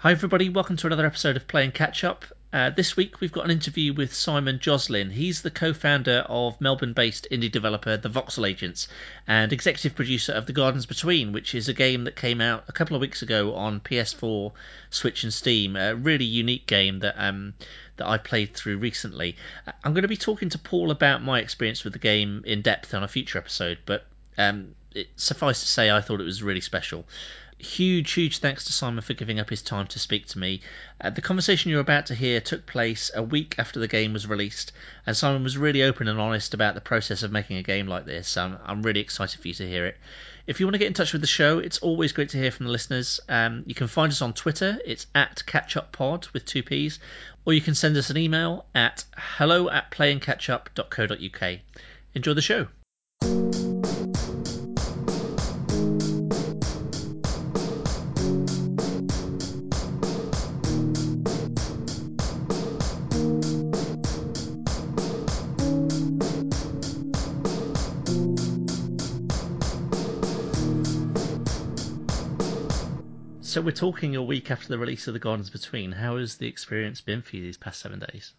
Hi, everybody. Welcome to another episode of Playing Catch Up. Uh, this week, we've got an interview with Simon Joslin. He's the co founder of Melbourne based indie developer The Voxel Agents and executive producer of The Gardens Between, which is a game that came out a couple of weeks ago on PS4, Switch, and Steam. A really unique game that, um, that I played through recently. I'm going to be talking to Paul about my experience with the game in depth on a future episode, but um, it, suffice to say, I thought it was really special huge, huge thanks to Simon for giving up his time to speak to me. Uh, the conversation you're about to hear took place a week after the game was released, and Simon was really open and honest about the process of making a game like this. Um, I'm really excited for you to hear it. If you want to get in touch with the show, it's always great to hear from the listeners. Um, you can find us on Twitter, it's at catchuppod with two P's, or you can send us an email at hello at playingcatchup.co.uk. Enjoy the show. So we're talking a week after the release of The Gardens Between. How has the experience been for you these past seven days?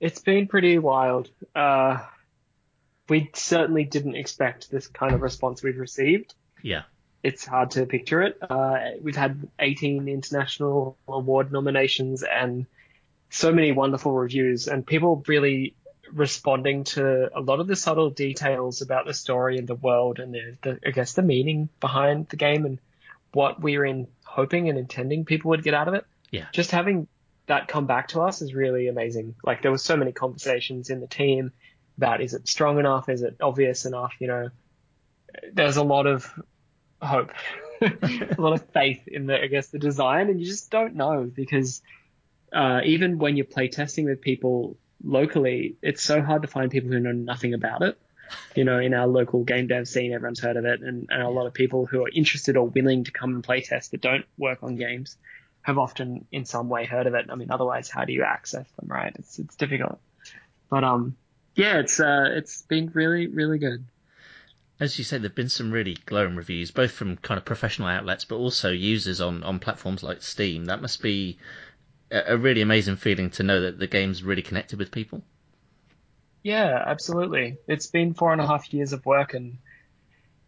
It's been pretty wild. Uh, we certainly didn't expect this kind of response we've received. Yeah. It's hard to picture it. Uh, we've had 18 international award nominations and so many wonderful reviews, and people really responding to a lot of the subtle details about the story and the world and the, the I guess the meaning behind the game and what we are in hoping and intending people would get out of it. Yeah. Just having that come back to us is really amazing. Like there was so many conversations in the team about is it strong enough? Is it obvious enough? You know, there's a lot of hope, a lot of faith in the, I guess, the design, and you just don't know because uh, even when you're playtesting with people locally, it's so hard to find people who know nothing about it you know, in our local game dev scene, everyone's heard of it, and, and a lot of people who are interested or willing to come and play test that don't work on games have often in some way heard of it. I mean, otherwise, how do you access them, right? It's it's difficult. But um, yeah, it's uh, it's been really really good. As you say, there've been some really glowing reviews, both from kind of professional outlets, but also users on on platforms like Steam. That must be a, a really amazing feeling to know that the game's really connected with people. Yeah, absolutely. It's been four and a half years of work, and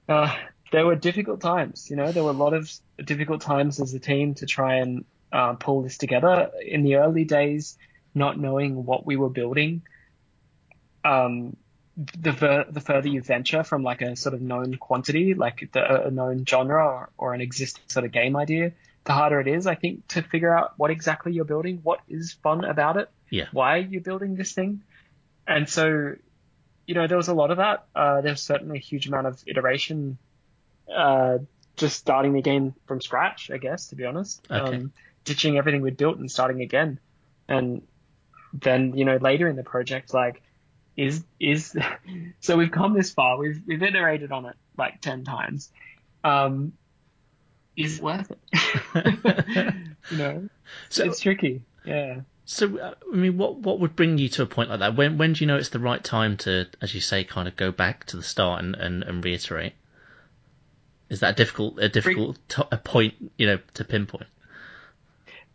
uh, there were difficult times. You know, there were a lot of difficult times as a team to try and uh, pull this together. In the early days, not knowing what we were building, um, the ver- the further you venture from like a sort of known quantity, like the, a known genre or, or an existing sort of game idea, the harder it is, I think, to figure out what exactly you're building, what is fun about it, yeah. why are you building this thing. And so, you know, there was a lot of that. Uh, there's certainly a huge amount of iteration, uh, just starting the game from scratch, I guess, to be honest. Okay. Um, ditching everything we'd built and starting again. And then, you know, later in the project, like, is, is, so we've come this far. We've, we've iterated on it like 10 times. Um, is it worth it? you know, so, it's tricky. Yeah. So, uh, I mean, what what would bring you to a point like that? When when do you know it's the right time to, as you say, kind of go back to the start and, and, and reiterate? Is that a difficult a difficult to, a point you know to pinpoint?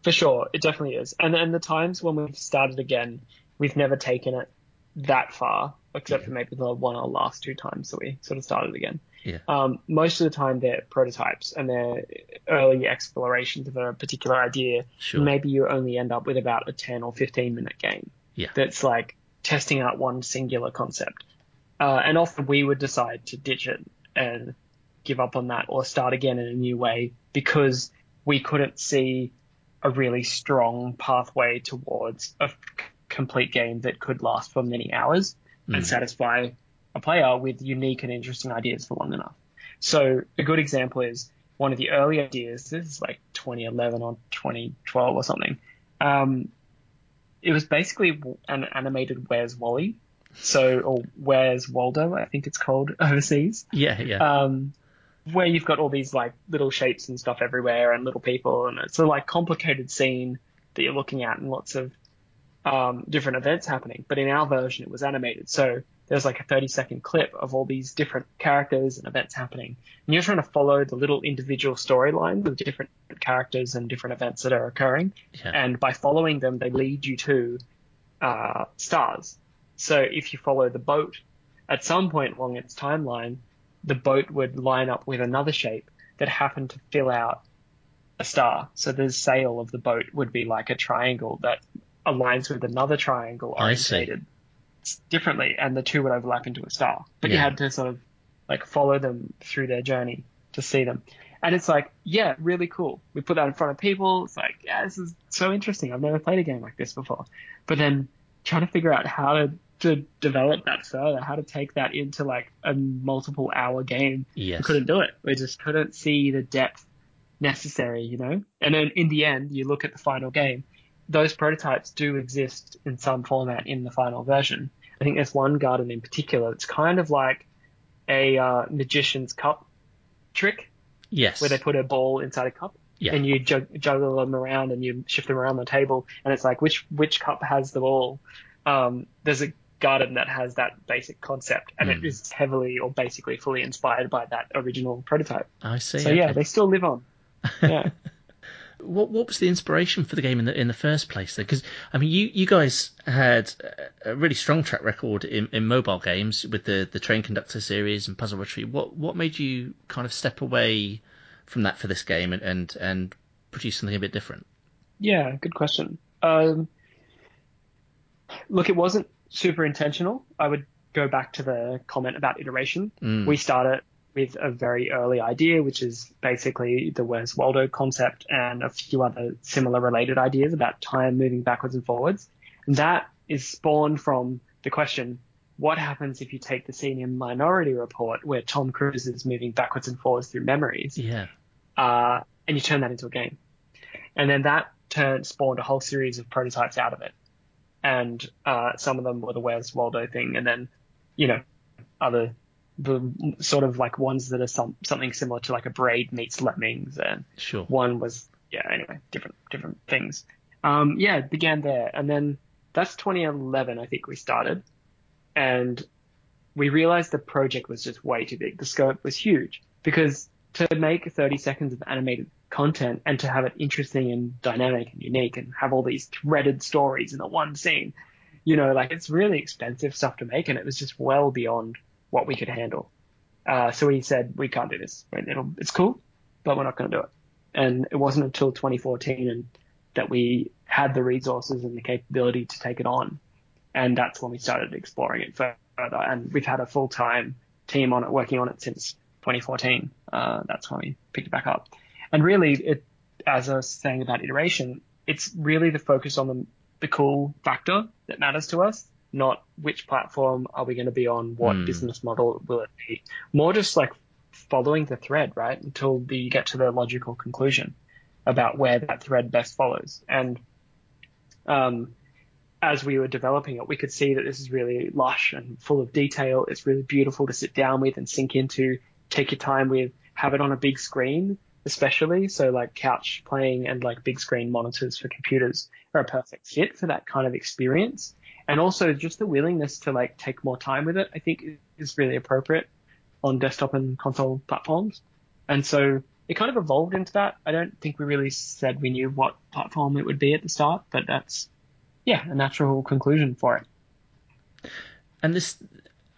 For sure, it definitely is. And and the times when we've started again, we've never taken it that far, except yeah. for maybe the one or last two times that we sort of started again. Yeah. Um, most of the time they're prototypes and they're early explorations of a particular idea. Sure. Maybe you only end up with about a 10 or 15 minute game. Yeah. That's like testing out one singular concept. Uh, and often we would decide to ditch it and give up on that or start again in a new way because we couldn't see a really strong pathway towards a complete game that could last for many hours mm. and satisfy a player with unique and interesting ideas for long enough. So a good example is one of the early ideas. This is like 2011 or 2012 or something. Um, it was basically an animated Where's Wally? So, or Where's Waldo? I think it's called overseas. Yeah, yeah. Um, where you've got all these like little shapes and stuff everywhere and little people and it's a like complicated scene that you're looking at and lots of um, different events happening. But in our version, it was animated. So there's like a 30 second clip of all these different characters and events happening. And you're trying to follow the little individual storylines of different characters and different events that are occurring. Yeah. And by following them, they lead you to uh, stars. So if you follow the boat, at some point along its timeline, the boat would line up with another shape that happened to fill out a star. So the sail of the boat would be like a triangle that aligns with another triangle orientated differently, and the two would overlap into a star. But you had to sort of like follow them through their journey to see them. And it's like, yeah, really cool. We put that in front of people. It's like, yeah, this is so interesting. I've never played a game like this before. But then trying to figure out how to, to develop that further, how to take that into like a multiple hour game we couldn't do it. We just couldn't see the depth necessary, you know? And then in the end, you look at the final game, those prototypes do exist in some format in the final version. I think there's one garden in particular. It's kind of like a uh, magician's cup trick Yes. where they put a ball inside a cup Yeah. and you jug- juggle them around and you shift them around the table and it's like which which cup has the ball. Um, there's a garden that has that basic concept and Mm. it is heavily or basically fully inspired by that original prototype. I see. So yeah, they still live on. Yeah. What what was the inspiration for the game in the in the first place? Because I mean, you, you guys had a- a really strong track record in, in mobile games with the, the Train Conductor series and Puzzle Retreat. What what made you kind of step away from that for this game and and, and produce something a bit different? Yeah, good question. Um, look, it wasn't super intentional. I would go back to the comment about iteration. Mm. We started with a very early idea, which is basically the Where's Waldo concept and a few other similar related ideas about time moving backwards and forwards. And that is spawned from the question, what happens if you take the scene in Minority Report where Tom Cruise is moving backwards and forwards through memories? Yeah. uh, and you turn that into a game. And then that turned spawned a whole series of prototypes out of it. And uh, some of them were the Where's Waldo thing, and then you know other the sort of like ones that are some something similar to like a Braid meets Lemmings, and Sure. one was yeah anyway different different things. Um, yeah, it began there, and then that's 2011 I think we started, and we realized the project was just way too big. The scope was huge because to make 30 seconds of animated content and to have it interesting and dynamic and unique and have all these threaded stories in the one scene, you know, like it's really expensive stuff to make and it was just well beyond what we could handle. Uh, so we said, we can't do this. It'll, it's cool, but we're not going to do it. And it wasn't until 2014 and that we had the resources and the capability to take it on. And that's when we started exploring it further. And we've had a full time team on it, working on it since 2014. Uh, that's when we picked it back up. And really, it, as I was saying about iteration, it's really the focus on the, the cool factor that matters to us, not which platform are we going to be on, what Hmm. business model will it be. More just like following the thread, right? Until the, you get to the logical conclusion about where that thread best follows. And um, as we were developing it, we could see that this is really lush and full of detail. It's really beautiful to sit down with and sink into, take your time with, have it on a big screen, especially. So like couch playing and like big screen monitors for computers are a perfect fit for that kind of experience. And also just the willingness to like take more time with it, I think is really appropriate on desktop and console platforms. And so it kind of evolved into that. I don't think we really said we knew what platform it would be at the start, but that's, yeah, a natural conclusion for it. And this,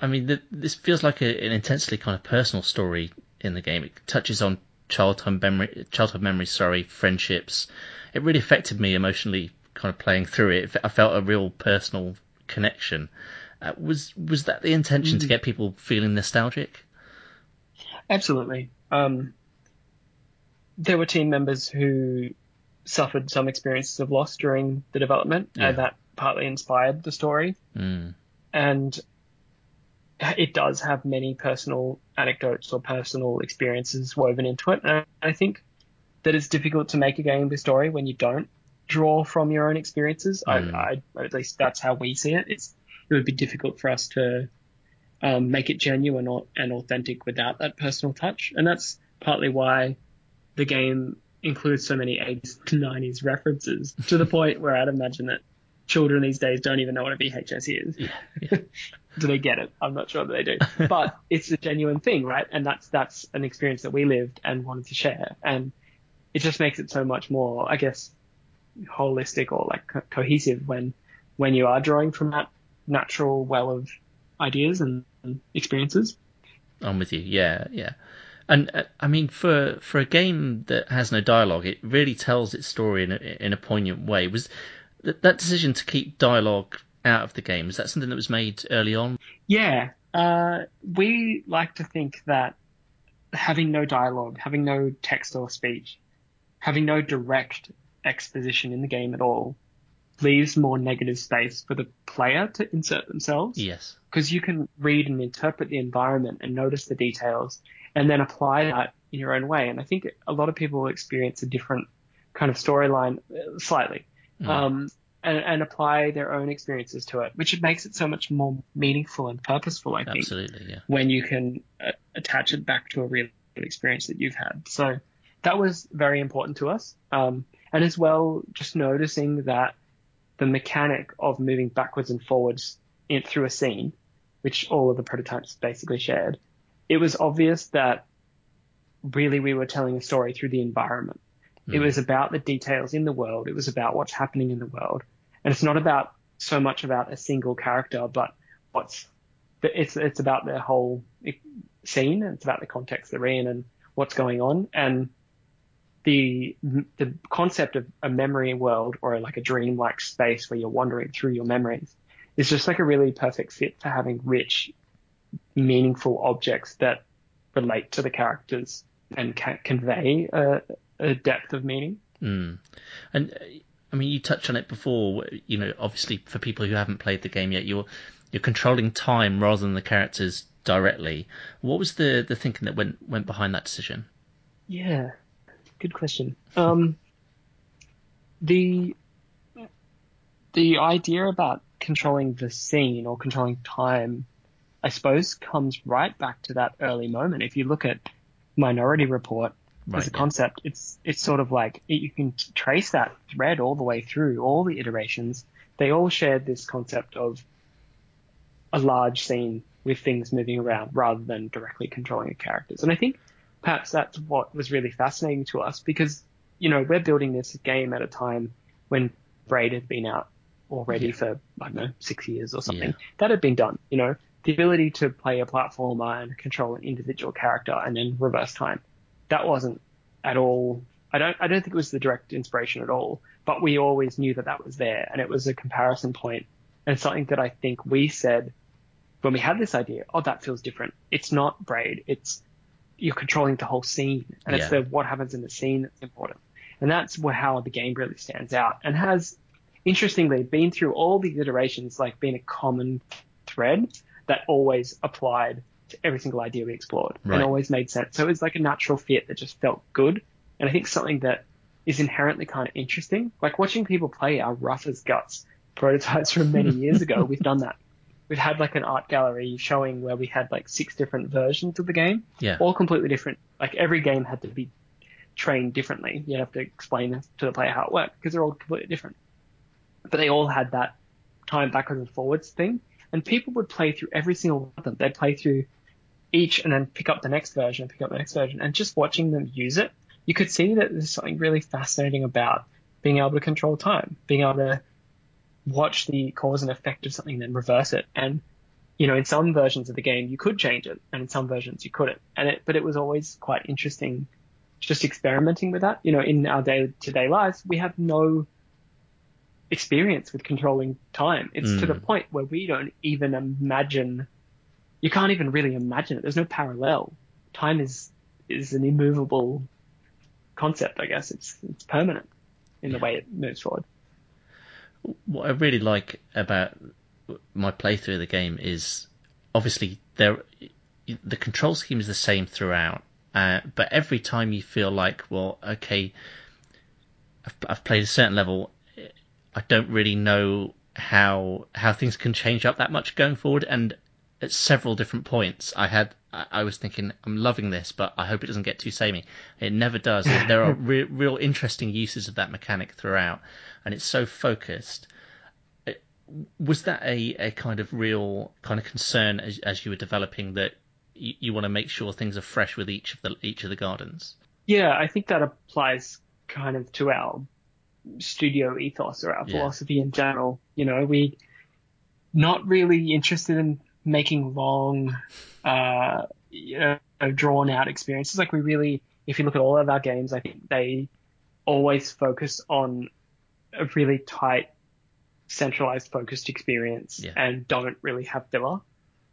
I mean, th this feels like a, an intensely kind of personal story in the game. It touches on childhood memory, childhood memories, sorry, friendships. It really affected me emotionally, kind of playing through it. I felt a real personal connection. Uh, was was that the intention to get people feeling nostalgic? Absolutely. Um, there were team members who suffered some experiences of loss during the development, Yeah. and that partly inspired the story. Mm. And it does have many personal anecdotes or personal experiences woven into it. And I think that it's difficult to make a game with story when you don't draw from your own experiences. Mm. I, I, at least that's how we see it. It's, it would be difficult for us to um, make it genuine or, and authentic without that personal touch. And that's partly why the game includes so many 80s to 90s references to the point where I'd imagine that children these days don't even know what a VHS is. Yeah, yeah. do they get it? I'm not sure that they do, but it's a genuine thing, right? And that's that's an experience that we lived and wanted to share, and it just makes it so much more, I guess, holistic or like co- cohesive when when you are drawing from that natural well of ideas and, and experiences. I'm with you. Yeah, yeah. And uh, I mean, for for a game that has no dialogue, it really tells its story in a, in a poignant way. Was that, that decision to keep dialogue out of the game? Is that something that was made early on? Yeah, uh, we like to think that having no dialogue, having no text or speech, having no direct exposition in the game at all, leaves more negative space for the player to insert themselves. Yes. Because you can read and interpret the environment and notice the details and then apply that in your own way. And I think a lot of people experience a different kind of storyline uh, slightly. Mm. Um, and, and, apply their own experiences to it, which makes it so much more meaningful and purposeful, I think. Absolutely, yeah. When you can uh, attach it back to a real experience that you've had. So that was very important to us. Um, and as well, just noticing that the mechanic of moving backwards and forwards in, through a scene, which all of the prototypes basically shared, it was obvious that really we were telling a story through the environment. Mm. It was about the details in the world. It was about what's happening in the world. And it's not about so much about a single character, but what's it's it's about the whole scene. It's about the context they're in and what's going on. And the the concept of a memory world or like a dream-like space where you're wandering through your memories is just like a really perfect fit for having rich, meaningful objects that relate to the characters and can convey a, a depth of meaning. Mm. And uh, I mean, you touched on it before. You know, obviously for people who haven't played the game yet, you're you're controlling time rather than the characters directly. What was the the thinking that went went behind that decision? Yeah, good question. Um, the the idea about controlling the scene or controlling time, I suppose, comes right back to that early moment. If you look at Minority Report right, as a yeah. concept, it's it's sort of like you can trace that thread all the way through all the iterations. They all shared this concept of a large scene with things moving around rather than directly controlling the characters. And I think perhaps that's what was really fascinating to us because, you know, we're building this game at a time when Braid had been out already yeah. for, I don't know, six years or something. Yeah. That had been done, you know, the ability to play a platformer and control an individual character and then reverse time. That wasn't at all, I don't, I don't think it was the direct inspiration at all, but we always knew that that was there and it was a comparison point and something that I think we said when we had this idea, oh, that feels different. It's not Braid. It's you're controlling the whole scene, and yeah. it's the what happens in the scene that's important. And that's how the game really stands out, and has interestingly been through all these iterations, like being a common thread that always applied to every single idea we explored, right. and always made sense. So it was like a natural fit that just felt good, and I think something that is inherently kind of interesting. Like watching people play our rough as guts prototypes from many years ago, we've done that we've had like an art gallery showing where we had like six different versions of the game. Yeah. All completely different. Like every game had to be trained differently. You have to explain to the player how it worked because they're all completely different. But they all had that time backwards and forwards thing. And people would play through every single one of them. They'd play through each and then pick up the next version, pick up the next version. And just watching them use it, you could see that there's something really fascinating about being able to control time, being able to watch the cause and effect of something, then reverse it. And you know, in some versions of the game you could change it, and in some versions you couldn't. And it, but it was always quite interesting, just experimenting with that. You know, in our day-to-day lives, we have no experience with controlling time. It's mm. to the mm. point where we don't even imagine. You can't even really imagine it. There's no parallel. Time is is an immovable concept. I guess it's it's permanent in the way it moves forward what I really like about my playthrough of the game is obviously there the control scheme is the same throughout, uh, but every time you feel like, well, okay, I've, I've played a certain level, I don't really know how how things can change up that much going forward, and at several different points, I had I was thinking I'm loving this, but I hope it doesn't get too samey. It never does. there are real interesting uses of that mechanic throughout, and it's so focused. was that a, a kind of real kind of concern as, as you were developing that you, you want to make sure things are fresh with each of the each of the gardens? Yeah, I think that applies kind of to our studio ethos or our Yeah. philosophy in general. You know, we not really interested in making long, uh, you know, drawn out experiences. Like we really, if you look at all of our games, I think they always focus on a really tight, centralized, focused experience Yeah. and don't really have filler.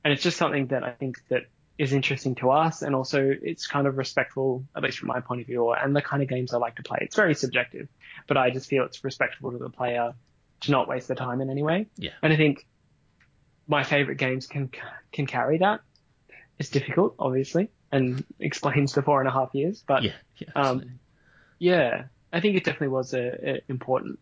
And it's just something that I think that is interesting to us and also it's kind of respectful, at least from my point of view, and the kind of games I like to play. It's very subjective, but I just feel it's respectful to the player to not waste their time in any way. Yeah. And I think my favorite games can can carry that. It's difficult, obviously, and explains the four and a half years, but Yeah, yeah, um, yeah, I think it definitely was a, a important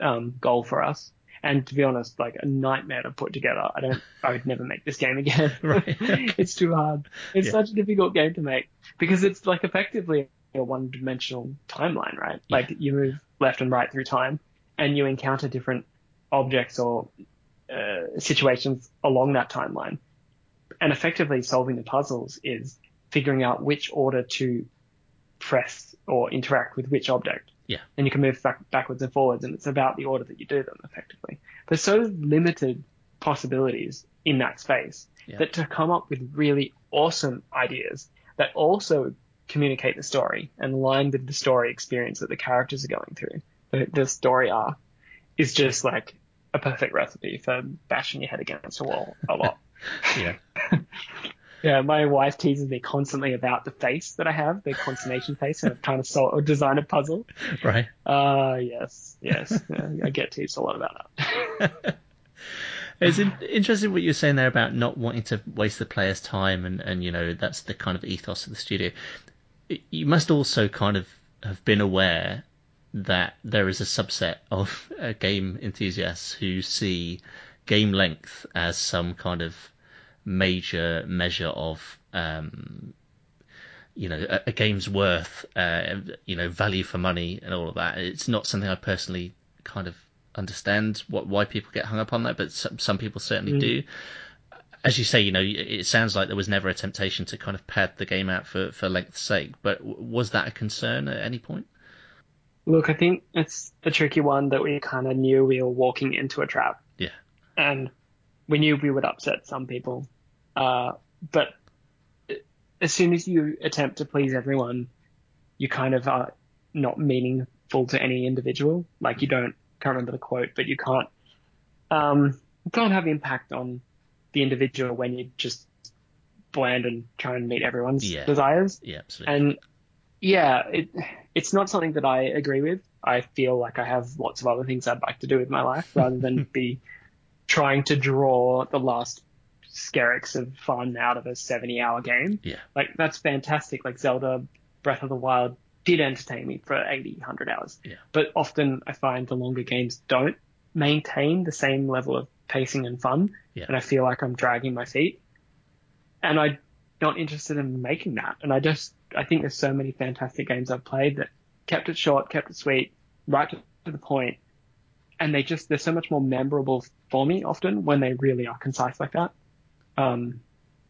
um, goal for us. And to be honest, like a nightmare to put together. I don't, I would never make this game again. Right. it's too hard. It's Yeah. such a difficult game to make because it's like effectively a one dimensional timeline, right? Like you move left and right through time and you encounter different objects or uh, situations along that timeline. And effectively solving the puzzles is figuring out which order to press or interact with which object. Yeah. And you can move back, backwards and forwards, and it's about the order that you do them effectively. There's so limited possibilities in that space Yeah. that to come up with really awesome ideas that also communicate the story and align with the story experience that the characters are going through, the, the story arc, is just like a perfect recipe for bashing your head against a wall a lot. yeah, Yeah, my wife teases me constantly about the face that I have, the consternation face, and I'm trying to solve or design a puzzle. right. Uh, yes, yes, yeah, I get teased a lot about that. It's interesting what you're saying there about not wanting to waste the player's time, and, and you know that's the kind of ethos of the studio. You must also kind of have been aware that there is a subset of uh, game enthusiasts who see game length as some kind of major measure of um, you know a, a game's worth, uh, you know value for money and all of that. It's not something I personally kind of understand what why people get hung up on that, but some, some people certainly do. As you say, you know, it sounds like there was never a temptation to kind of pad the game out for for length's sake. But w- was that a concern at any point? Look, I think it's a tricky one that we kind of knew we were walking into a trap. Yeah. And we knew we would upset some people. Uh, but as soon as you attempt to please everyone, you kind of are not meaningful to any individual. Like you don't, can't remember the quote, but you can't, um, you can't have impact on the individual when you just bland and try and meet everyone's Yeah. desires. Yeah, absolutely. And yeah, it, it's not something that I agree with. I feel like I have lots of other things I'd like to do with my life rather than be trying to draw the last skerricks of fun out of a 70 hour game. Yeah. Like that's fantastic. Like Zelda Breath of the Wild did entertain me for 80, 100 hours. Yeah. But often I find the longer games don't maintain the same level of pacing and fun. Yeah. And I feel like I'm dragging my feet. And I'm not interested in making that. And I just, I think there's so many fantastic games I've played that kept it short, kept it sweet, right to the point. And they just, they're so much more memorable for me often when they really are concise like that. Um,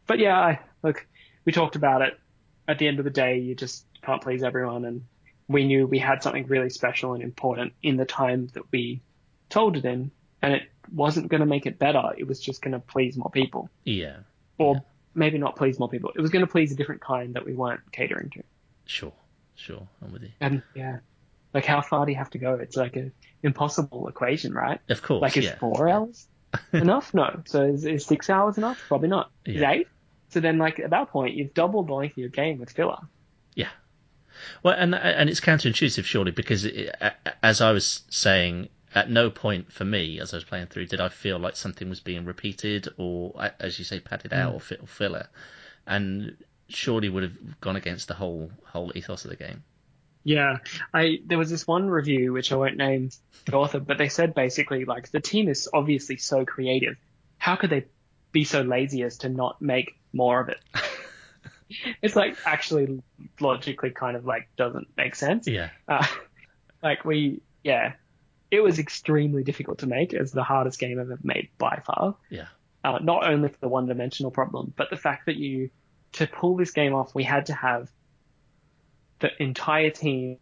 but yeah, I, look, we talked about it. At the end of the day, you just can't please everyone. And we knew we had something really special and important in the time that we told it in. And it wasn't going to make it better. It was just going to please more people yeah, or maybe not please more people. It was going to please a different kind that we weren't catering to. sure, sure. I'm with you. And yeah, like how far do you have to go? It's like a impossible equation, right? Of course, Like is yeah. four hours enough? No. So is, is six hours enough? Probably not. Is eight? So then like at that point, you've doubled the length of your game with filler. Yeah. Well, and and it's counterintuitive, surely, because it, as I was saying, at no point for me, as I was playing through, did I feel like something was being repeated or, as you say, padded out or, fit, or filler, and surely would have gone against the whole whole ethos of the game. Yeah, I there was this one review which I won't name the author, but they said basically like the team is obviously so creative. How could they be so lazy as to not make more of it? it's like actually logically kind of like doesn't make sense. Yeah. Uh, like we, yeah, it was extremely difficult to make. It was the hardest game I've ever made by far. Yeah. Uh, not only for the one dimensional problem, but the fact that you, to pull this game off, we had to have the entire team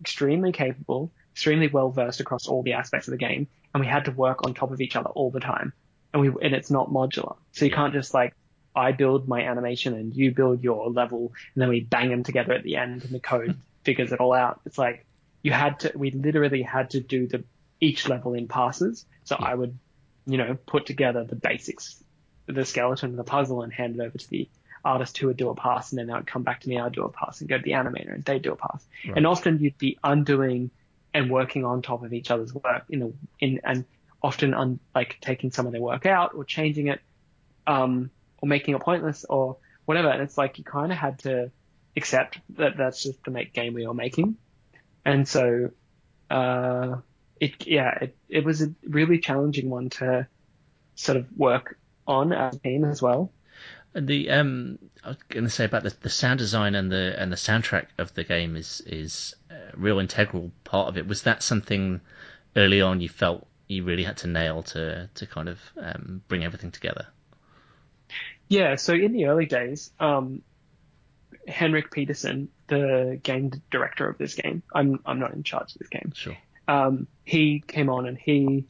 extremely capable, extremely well versed across all the aspects of the game, and we had to work on top of each other all the time. And we, and it's not modular. So you can't just like, I build my animation and you build your level, and then we bang them together at the end and the code figures it all out. It's like, you had to, we literally had to do the, each level in passes. So I would, you know, put together the basics, the skeleton of the puzzle and hand it over to the artist who would do a pass and then they would come back to me, I'd do a pass and go to the animator and they'd do a pass. Right. And often you'd be undoing and working on top of each other's work in a, in, and often un, like taking some of their work out or changing it, um, or making it pointless or whatever. And it's like you kind of had to accept that that's just the make game we are making. And so, uh, it, yeah, it, it was a really challenging one to sort of work on as a team as well. And the um, I was going to say about the, the sound design and the and the soundtrack of the game is is a real integral part of it. Was that something early on you felt you really had to nail to to kind of um, bring everything together? Yeah, so in the early days, um, Henrik Pettersson, the game director of this game, I'm I'm not in charge of this game. Sure. Um, he came on and he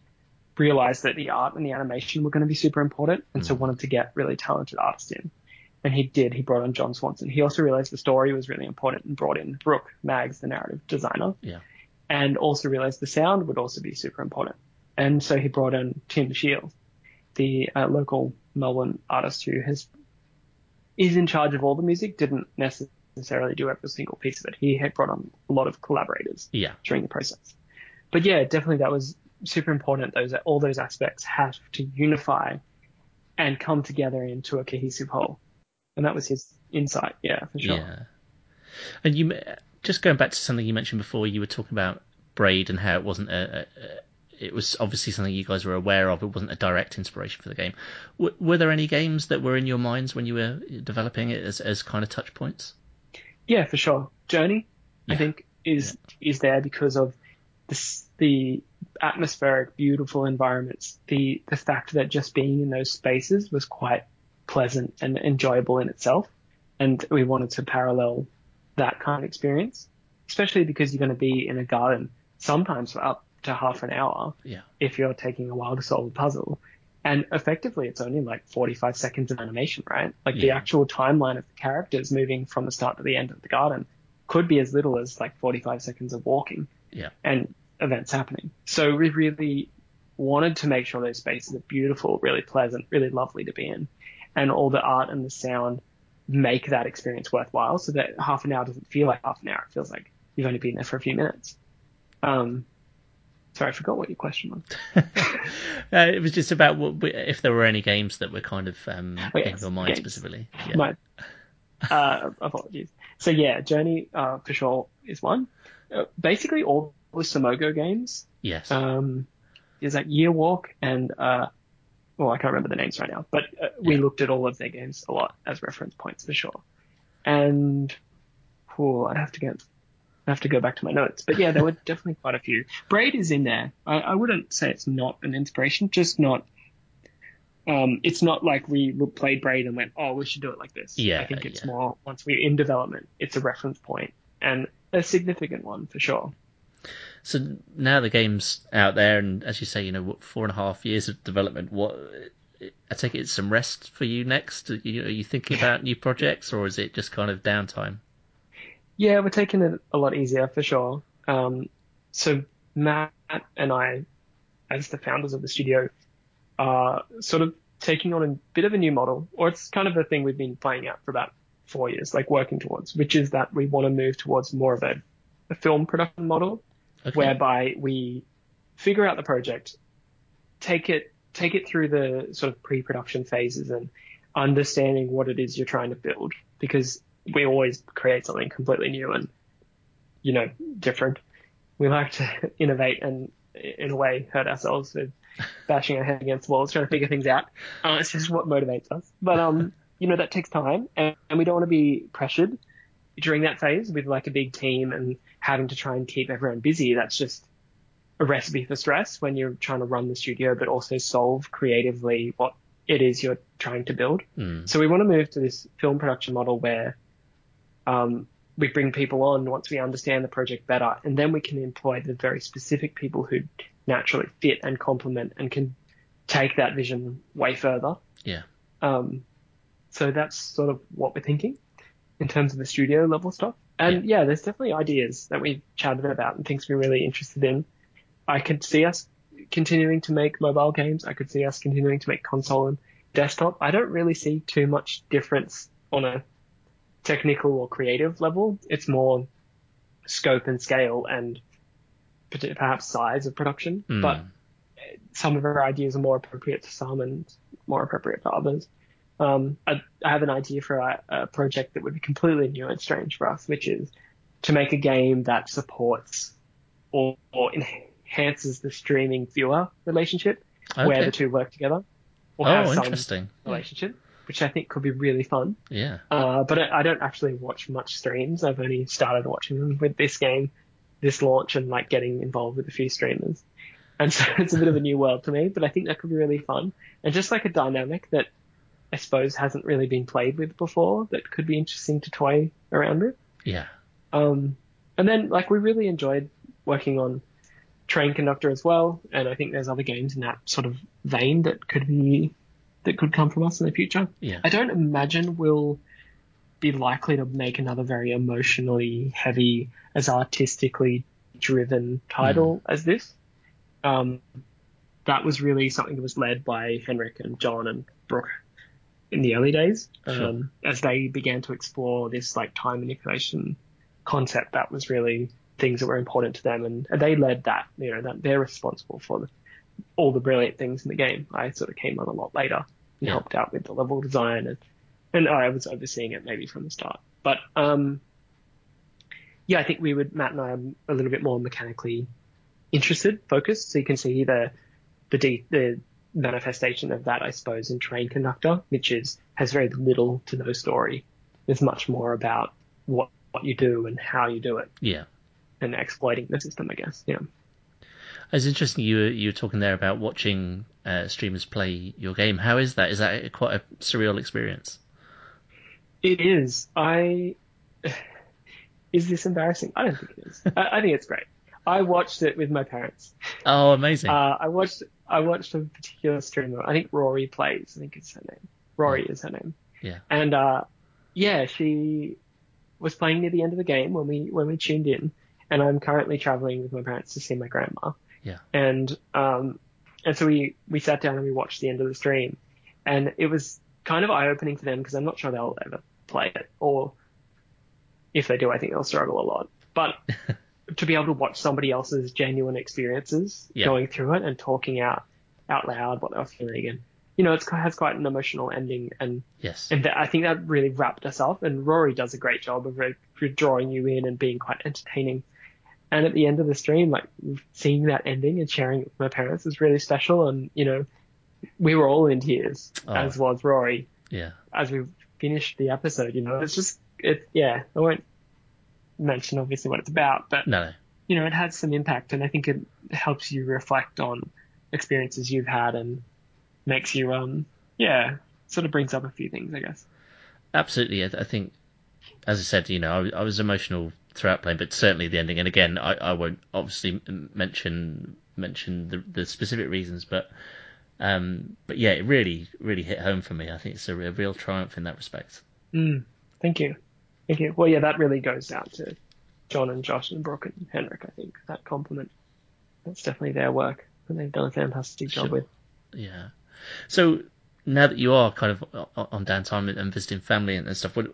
realized that the art and the animation were going to be super important, and so wanted to get really talented artists in. And he did. He brought on John Swanson. He also realized the story was really important and brought in Brooke Maggs, the narrative designer, Yeah. and also realized the sound would also be super important. And so he brought in Tim Shiel, the uh, local Melbourne artist who has is in charge of all the music, didn't necessarily do every single piece of it. He had brought on a lot of collaborators Yeah. during the process. But yeah, definitely that was super important. Those all those aspects have to unify and come together into a cohesive whole. And that was his insight. Yeah, for sure. Yeah. And you just going back to something you mentioned before, you were talking about Braid and how it wasn't a, a, a it was obviously something you guys were aware of. It wasn't a direct inspiration for the game. W- were there any games that were in your minds when you were developing it as, as kind of touch points? Yeah, for sure. Journey, I think, is is there because of this, the atmospheric, beautiful environments. The the fact that just being in those spaces was quite pleasant and enjoyable in itself, and we wanted to parallel that kind of experience, especially because you're going to be in a garden sometimes for up to half an hour Yeah. if you're taking a while to solve a puzzle. And effectively, it's only like 45 seconds of animation, right? Like the actual timeline of the characters moving from the start to the end of the garden could be as little as like 45 seconds of walking Yeah. and events happening. So we really wanted to make sure those spaces are beautiful, really pleasant, really lovely to be in. And all the art and the sound make that experience worthwhile so that half an hour doesn't feel like half an hour. It feels like you've only been there for a few minutes. Um, sorry, I forgot what your question was. Uh, it was just about what, if there were any games that were kind of um, Oh, in your mind games. specifically. Yeah. My uh, apologies. So yeah, Journey uh, for sure is one. Uh, basically, all the Simogo games. yes. Um, is that Year Walk and uh, well, I can't remember the names right now, but uh, we Yeah. looked at all of their games a lot as reference points for sure. And oh, I'd have to get. I have to go back to my notes, but yeah, there were definitely quite a few. Braid is in there. I, I wouldn't say it's not an inspiration, just not. Um, it's not like we played Braid and went, oh, we should do it like this. Yeah, I think it's yeah. more once we're in development, it's a reference point and a significant one for sure. So now the game's out there, and as you say, you know, what, four and a half years of development. What I take it it's some rest for you next. You, are you thinking about new projects, or is it just kind of downtime? Yeah, we're taking it a lot easier for sure. Um, so Matt and I, as the founders of the studio, are sort of taking on a bit of a new model, or it's kind of a thing we've been playing out for about four years, like working towards, which is that we want to move towards more of a, a film production model, Okay. whereby we figure out the project, take it take it through the sort of pre-production phases and understanding what it is you're trying to build because we always create something completely new and you know different. We like to innovate and in a way hurt ourselves with bashing our head against walls trying to figure things out. Uh, it's just what motivates us. But um, you know that takes time and, and we don't want to be pressured during that phase with like a big team and having to try and keep everyone busy. That's just a recipe for stress when you're trying to run the studio, but also solve creatively what it is you're trying to build. Mm. So we want to move to this film production model where um, we bring people on once we understand the project better, and then we can employ the very specific people who naturally fit and complement and can take that vision way further. Yeah. Um, so that's sort of what we're thinking in terms of the studio level stuff. And yeah, there's definitely ideas that we've chatted about and things we're really interested in. I could see us continuing to make mobile games. I could see us continuing to make console and desktop. I don't really see too much difference on a technical or creative level. It's more scope and scale and perhaps size of production. Mm. But some of our ideas are more appropriate to some and more appropriate to others. Um, I, I, have an idea for a, a, project that would be completely new and strange for us, which is to make a game that supports or, or enhances the streaming viewer relationship, Okay. where the two work together, or Oh, have some interesting. relationship, which I think could be really fun. Yeah. Uh, but I, I don't actually watch much streams. I've only started watching them with this game, this launch, and like getting involved with a few streamers. And so it's a bit of a new world to me, but I think that could be really fun. And just like a dynamic that I suppose hasn't really been played with before that could be interesting to toy around with. Yeah. Um, and then like we really enjoyed working on Train Conductor as well, and I think there's other games in that sort of vein that could be that could come from us in the future. Yeah. I don't imagine we'll be likely to make another very emotionally heavy, as artistically driven title as this. Um, that was really something that was led by Henrik and John and Brooke in the early days, Sure. um, as they began to explore this like time manipulation concept. That was really things that were important to them, and, and they led that. You know, that they're responsible for the, all the brilliant things in the game. I sort of came on a lot later and Yeah. helped out with the level design, and and I was overseeing it maybe from the start. But um, yeah, I think we would Matt and I are a little bit more mechanically interested, focused. So you can see the the de- the manifestation of that, I suppose, in Train Conductor, which is has very little to no story. It's much more about what what you do and how you do it Yeah. and exploiting the system, I guess. Yeah. It's interesting you were, you were talking there about watching uh, streamers play your game. How is that? Is that quite a surreal experience? It is. I is this embarrassing? I don't think it is. I, I think it's great. I watched it with my parents. Oh, amazing. Uh, I watched I watched a particular streamer. I think Rory plays. I think it's her name. Rory is her name. Yeah. And uh, yeah, she was playing near the end of the game when we when we tuned in. And I'm currently traveling with my parents to see my grandma. Yeah. And um, and so we we sat down and we watched the end of the stream, and it was kind of eye opening for them because I'm not sure they'll ever play it, or if they do, I think they'll struggle a lot. But to be able to watch somebody else's genuine experiences Yeah. going through it and talking out out loud what they were feeling, and you know, it's has quite an emotional ending, and yes. and that, I think that really wrapped us up. And Rory does a great job of uh, drawing you in and being quite entertaining. And at the end of the stream, like seeing that ending and sharing it with my parents was really special. And you know, we were all in tears, Oh. as was Rory, Yeah. as we finished the episode. You know, it's just it. Yeah, I won't mention obviously what it's about, but No, no. you know, it has some impact, and I think it helps you reflect on experiences you've had and makes you, um, yeah, sort of brings up a few things, I guess. Absolutely. I, I think, as I said, you know, I, I was emotional throughout playing, but certainly the ending. And again, I, I won't obviously mention mention the, the specific reasons, but um, but yeah, it really really hit home for me. I think it's a real, real triumph in that respect. Mm, thank you. Thank you. Well, yeah, that really goes out to John and Josh and Brooke and Henrik, I think, that compliment. That's definitely their work, and they've done a fantastic job with. Yeah. So now that you are kind of on downtime and visiting family and stuff, what,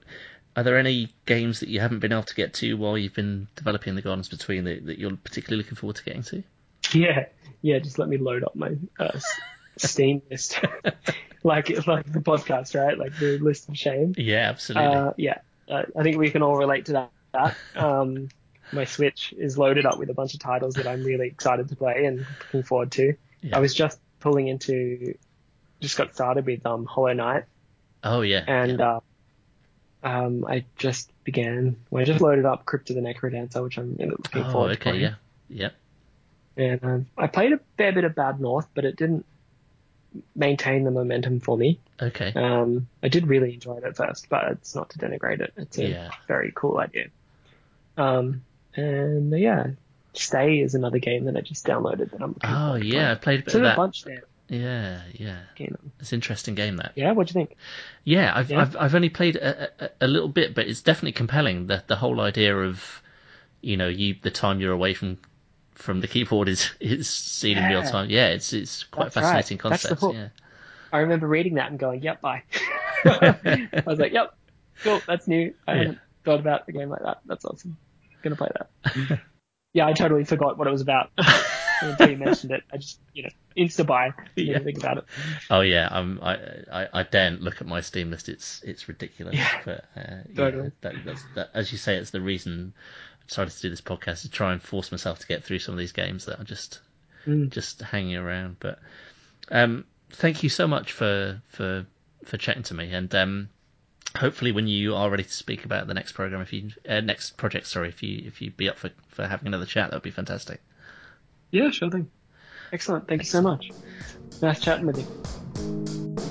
are there any games that you haven't been able to get to while you've been developing the Gardens Between that, that you're particularly looking forward to getting to? Yeah, yeah, just let me load up my uh, Steam list. like like the podcast, right? Like the list of shame. Yeah, absolutely. Uh, yeah, uh, I think we can all relate to that. that. Um, my Switch is loaded up with a bunch of titles that I'm really excited to play and looking forward to. Yeah. I was just pulling into, just got started with um, Hollow Knight, oh yeah. and yeah. uh, um, I just began. Well, I just loaded up Crypt of the Necrodancer, which I'm really looking oh forward to okay, yeah, yeah. And um, I played a fair bit of Bad North, but it didn't maintain the momentum for me. Okay. Um, I did really enjoy it at first, but it's not to denigrate it. It's a Yeah. very cool idea. Um, and yeah, Stay is another game that I just downloaded that I'm. looking Oh yeah, I played a bit So of that. bunch there. Yeah, yeah. You know. It's an interesting game that. Yeah, what do you think? Yeah, I've Yeah. I've I've only played a, a, a little bit, but it's definitely compelling. The the whole idea of, you know, you the time you're away from from the keyboard is is seen in real time. Yeah, it's it's quite a That's right. fascinating the concept. hook. Yeah. I remember reading that and going, "Yep, bye." I was like, "Yep, cool, that's new. I Yeah. haven't thought about a game like that. That's awesome. Gonna play that." yeah, I totally forgot what it was about until you mentioned it. I just, you know, insta buy. Yeah. think about it. Oh yeah, um, I, I I daren't look at my Steam list. It's it's ridiculous. Yeah. But uh, yeah, that, that's, that, as you say, it's the reason I decided to do this podcast to try and force myself to get through some of these games that are just Mm. just hanging around. But um, thank you so much for for for chatting to me, and um, hopefully when you are ready to speak about the next program, if you uh, next project, sorry, if you if you be up for for having another chat, that would be fantastic. Yeah, sure thing. Excellent. Thank you so much. Nice chatting with you.